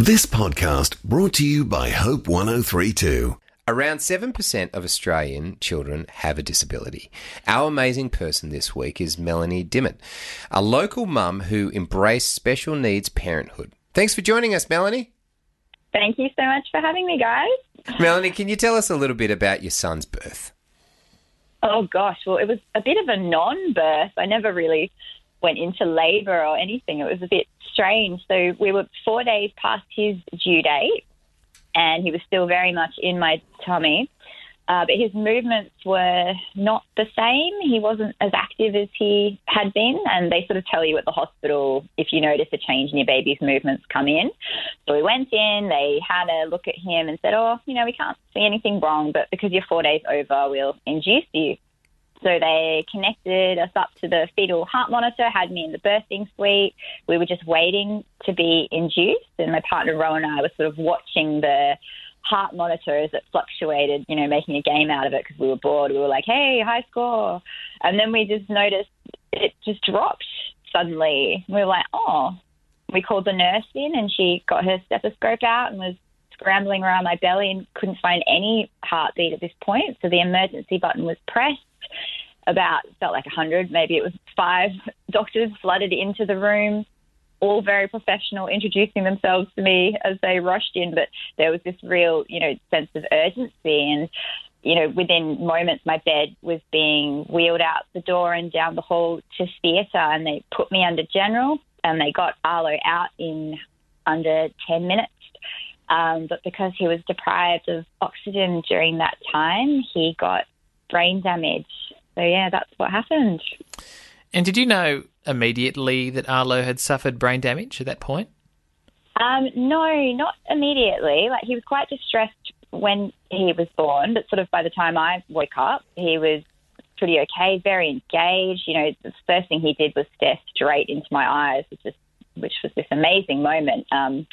This podcast brought to you by Hope 1032. Around 7% of Australian children have a disability. Our amazing person this week is Melanie Dimmitt, a local mum who embraced special needs parenthood. Thanks for joining us, Melanie. Thank you so much for having me, guys. Melanie, can you tell us a little bit about your son's birth? Oh, gosh. Well, it was a bit of a non birth. I never really went into labour or anything. It was a bit strange. So we were four days past his due date, and he was still very much in my tummy. Uh, but his movements were not the same. He wasn't as active as he had been, and they sort of tell you at the hospital if you notice a change in your baby's movements, come in. So we went in, they had a look at him and said, "Oh, you know, we can't see anything wrong, but because you're four days over, we'll induce you." So they connected us up to the fetal heart monitor, had me in the birthing suite. We were just waiting to be induced, and my partner Rowan and I were sort of watching the heart monitor as it fluctuated, you know, making a game out of it because we were bored. We were like, hey, high score. And then we just noticed it just dropped suddenly. We were like, oh. We called the nurse in, and she got her stethoscope out and was scrambling around my belly and couldn't find any heartbeat at this point. So the emergency button was pressed about felt like a hundred, maybe it was five doctors flooded into the room, all very professional, introducing themselves to me as they rushed in. But there was this real, you know, sense of urgency and. You know, within moments, my bed was being wheeled out the door and down the hall to theatre, and they put me under general, and they got Arlo out in under 10 minutes. Um, but because he was deprived of oxygen during that time, he got brain damage. So, yeah, that's what happened. And did you know immediately that Arlo had suffered brain damage at that point? Um, no, not immediately. Like he was quite distressed when he was born, but sort of by the time I woke up, he was pretty okay, very engaged. You know, the first thing he did was stare straight into my eyes, which was which was this amazing moment. Um,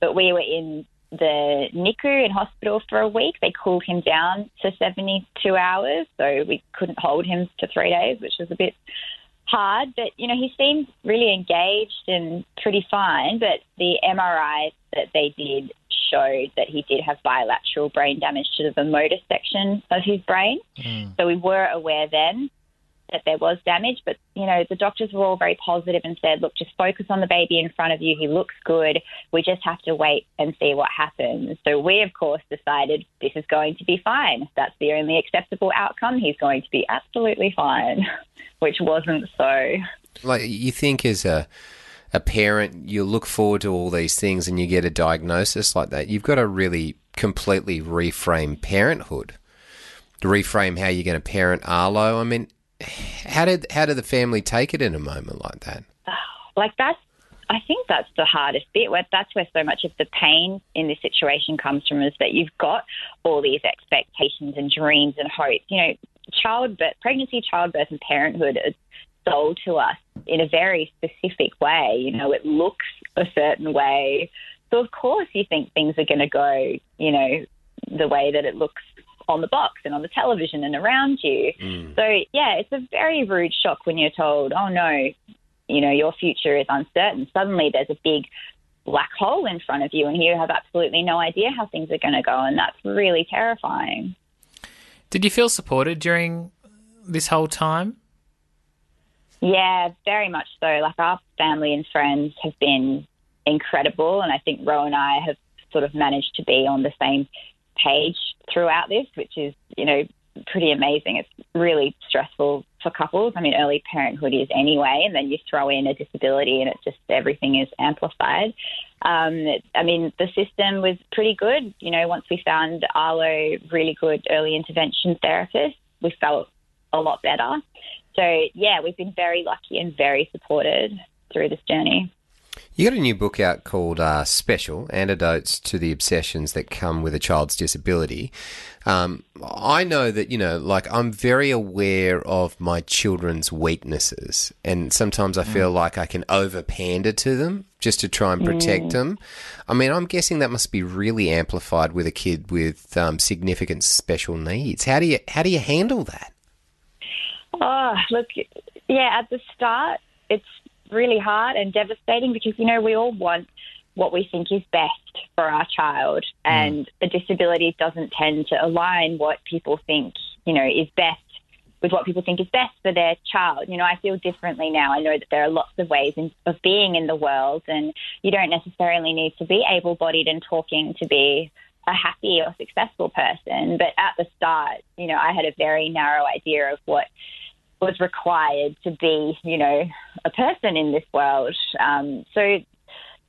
but we were in the NICU in hospital for a week. They cooled him down to 72 hours, so we couldn't hold him for three days, which was a bit hard. But, you know, he seemed really engaged and pretty fine. But the MRI that they did showed that he did have bilateral brain damage to the motor section of his brain. Mm. So we were aware then that there was damage, but you know the doctors were all very positive and said, "Look, just focus on the baby in front of you. He looks good. We just have to wait and see what happens." So we, of course, decided this is going to be fine. That's the only acceptable outcome. He's going to be absolutely fine, which wasn't so. Like you think as a a parent, you look forward to all these things, and you get a diagnosis like that. You've got to really completely reframe parenthood reframe how you're going to parent Arlo. I mean, how did how did the family take it in a moment like that? Like that's I think that's the hardest bit. Where that's where so much of the pain in this situation comes from is that you've got all these expectations and dreams and hopes. You know, childbirth, pregnancy, childbirth, and parenthood are sold to us in a very specific way. You know, it looks a certain way, so of course you think things are going to go. You know, the way that it looks on the box and on the television and around you. Mm. So, yeah, it's a very rude shock when you're told, oh no, you know, your future is uncertain. Suddenly there's a big black hole in front of you and you have absolutely no idea how things are going to go. And that's really terrifying. Did you feel supported during this whole time? Yeah, very much so. Like our family and friends have been incredible. And I think Ro and I have sort of managed to be on the same page throughout this, which is, you know, pretty amazing. It's really stressful for couples. I mean, early parenthood is anyway, and then you throw in a disability and it just everything is amplified. Um, it, I mean, the system was pretty good. You know, once we found Arlo really good early intervention therapist, we felt a lot better. So, yeah, we've been very lucky and very supported through this journey. You got a new book out called uh, Special Antidotes to the Obsessions That Come with a Child's Disability. Um, I know that, you know, like I'm very aware of my children's weaknesses, and sometimes I feel mm. like I can over pander to them just to try and protect mm. them. I mean, I'm guessing that must be really amplified with a kid with um, significant special needs. How do you how do you handle that? Oh, look, yeah, at the start, it's really hard and devastating because, you know, we all want what we think is best for our child, mm. and a disability doesn't tend to align what people think, you know, is best with what people think is best for their child. You know, I feel differently now. I know that there are lots of ways in, of being in the world, and you don't necessarily need to be able bodied and talking to be a happy or successful person. But at the start, you know, I had a very narrow idea of what was required to be, you know, a person in this world. Um, so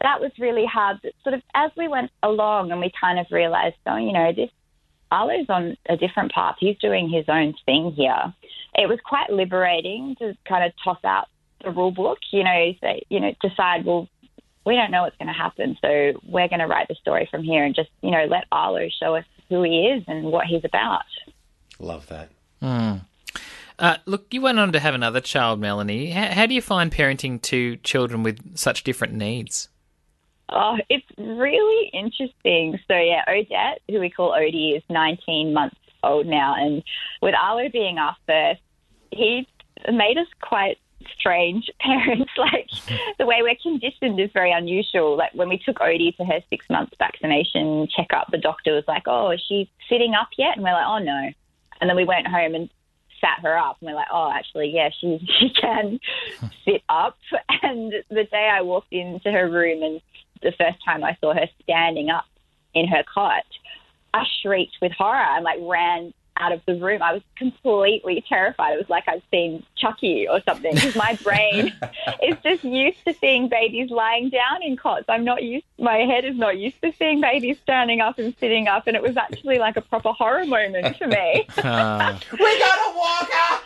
that was really hard. But sort of as we went along and we kind of realized, oh, you know, this Arlo's on a different path. He's doing his own thing here. It was quite liberating to kind of toss out the rule book, you know, say, you know, decide, well, we don't know what's going to happen, so we're going to write the story from here and just, you know, let Arlo show us who he is and what he's about. Love that. Uh, look, you went on to have another child, Melanie. How, how do you find parenting two children with such different needs? Oh, it's really interesting. So yeah, Odette, who we call Odie, is 19 months old now, and with Arlo being our first, he made us quite strange parents. like the way we're conditioned is very unusual. Like when we took Odie to her six months vaccination checkup, the doctor was like, "Oh, is she sitting up yet?" And we're like, "Oh no." And then we went home and sat her up, and we're like, "Oh, actually, yeah, she she can sit up." And the day I walked into her room and the first time I saw her standing up in her cot, I shrieked with horror and like ran out of the room. I was completely terrified. It was like I'd seen Chucky or something because my brain just used to seeing babies lying down in cots. I'm not used, my head is not used to seeing babies standing up and sitting up. And it was actually like a proper horror moment for me. Uh, We got a walker!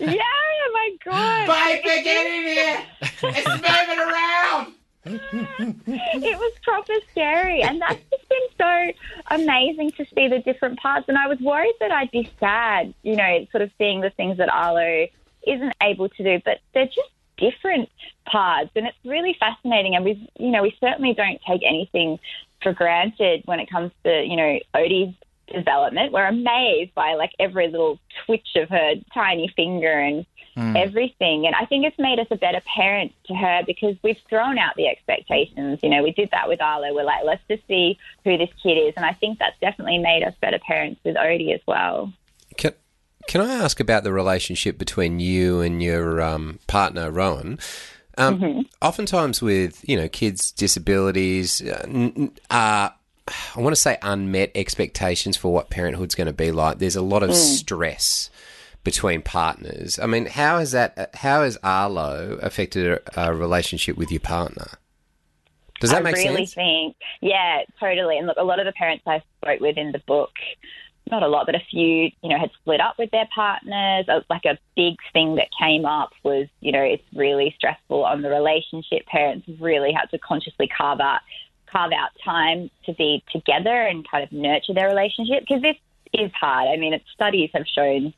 yeah, oh my God. Baby, get in here! It's moving around! it was proper scary. And that's just been so amazing to see the different parts. And I was worried that I'd be sad, you know, sort of seeing the things that Arlo isn't able to do, but they're just different parts. And it's really fascinating. And we, you know, we certainly don't take anything for granted when it comes to, you know, Odie's development. We're amazed by like every little twitch of her tiny finger and hmm. everything. And I think it's made us a better parent to her because we've thrown out the expectations. You know, we did that with Arlo. We're like, let's just see who this kid is. And I think that's definitely made us better parents with Odie as well. Can, I ask about the relationship between you and your um, partner, Rowan? Um, Oftentimes, with you know kids' disabilities, uh, uh, I want to say unmet expectations for what parenthood's going to be like. There's a lot of stress between partners. I mean, how has that? How has Arlo affected a, a relationship with your partner? Does that I make really sense? think, yeah, totally. And look, a lot of the parents I spoke with in the book, not a lot, but a few, you know, had split up with their partners. Uh, Like a big thing that came up was, you know, it's really stressful on the relationship. Parents really had to consciously carve out carve out time to be together and kind of nurture their relationship because this is hard. I mean, studies have shown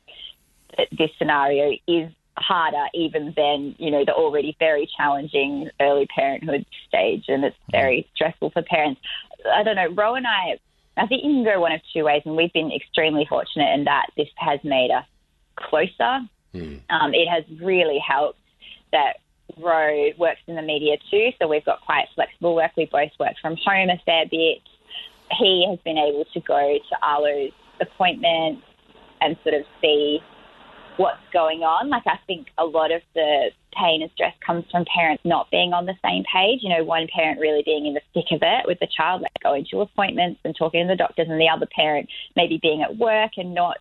that this scenario is harder even than you know the already very challenging early parenthood stage and it's very stressful for parents i don't know ro and i i think you can go one of two ways and we've been extremely fortunate in that this has made us closer. Um, it has really helped that ro works in the media too so we've got quite flexible work. We both work from home a fair bit. He has been able to go to arlo's appointments and sort of see what's going on. Like, I think a lot of the pain and stress comes from parents not being on the same page. You know, one parent really being in the thick of it with the child, like going to appointments and talking to the doctors, and the other parent maybe being at work and not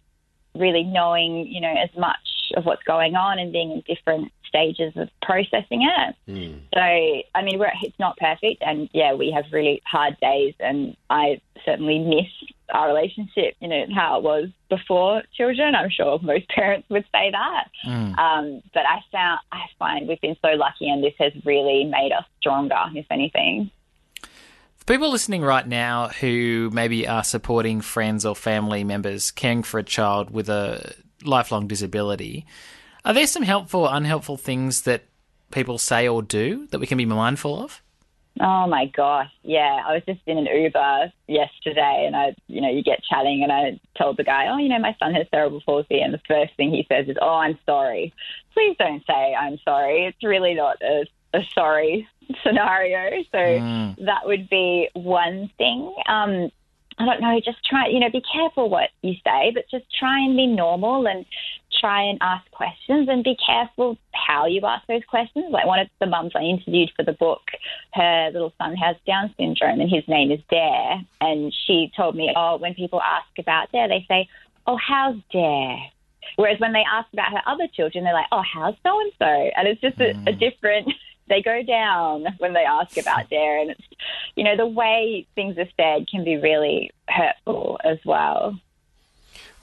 really knowing, you know, as much of what's going on and being in different stages of processing it. Hmm. So, I mean, we're, it's not perfect, and yeah, we have really hard days, and I certainly miss our relationship, you know, how it was before children. I'm sure most parents would say that. Um, but I found, I find we've been so lucky, and this has really made us stronger, if anything. For people listening right now who maybe are supporting friends or family members caring for a child with a lifelong disability, are there some helpful or unhelpful things that people say or do that we can be mindful of? Oh my gosh, yeah. I was just in an Uber yesterday and I, you know, you get chatting and I told the guy, oh, you know, my son has cerebral palsy. And the first thing he says is, oh, I'm sorry. Please don't say I'm sorry. It's really not a, a sorry scenario. So Mm. that would be one thing. Um, I don't know, just try, you know, be careful what you say, but just try and be normal and try and ask questions and be careful how you ask those questions. Like one of the mums I interviewed for the book, her little son has Down syndrome and his name is Dare. And she told me, oh, when people ask about Dare, they say, oh, how's Dare? Whereas when they ask about her other children, they're like, oh, how's so and so? And it's just a, a mm. different, they go down when they ask about Dare. And it's, you know, the way things are said can be really hurtful as well.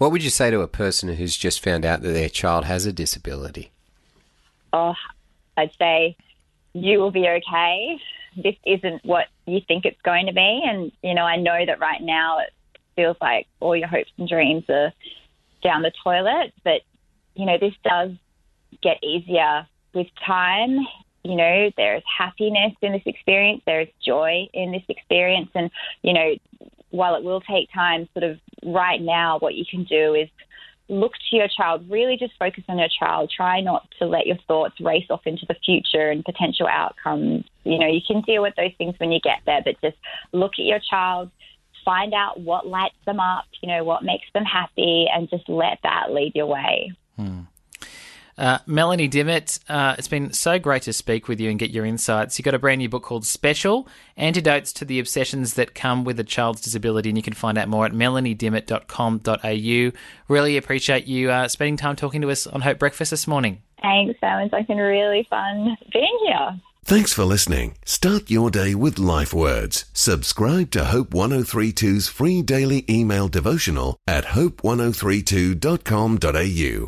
What would you say to a person who's just found out that their child has a disability? oh, I'd say you will be okay. This isn't what you think it's going to be. And, you know, I know that right now it feels like all your hopes and dreams are down the toilet, but, you know, this does get easier with time. You know, there's happiness in this experience, there's joy in this experience. And, you know, while it will take time, sort of right now, what you can do is look to your child, really just focus on your child. Try not to let your thoughts race off into the future and potential outcomes. You know, you can deal with those things when you get there, but just look at your child, find out what lights them up, you know, what makes them happy, and just let that lead your way. Hmm. Uh, Melanie Dimmitt, uh, it's been so great to speak with you and get your insights. You've got a brand new book called Special Antidotes to the Obsessions That Come with a Child's Disability, and you can find out more at melaniedimmitt.com.au. Really appreciate you uh, spending time talking to us on Hope Breakfast this morning. Thanks, Sam. It's been really fun being here. Thanks for listening. Start your day with life words. Subscribe to Hope 1032's free daily email devotional at hope1032.com.au.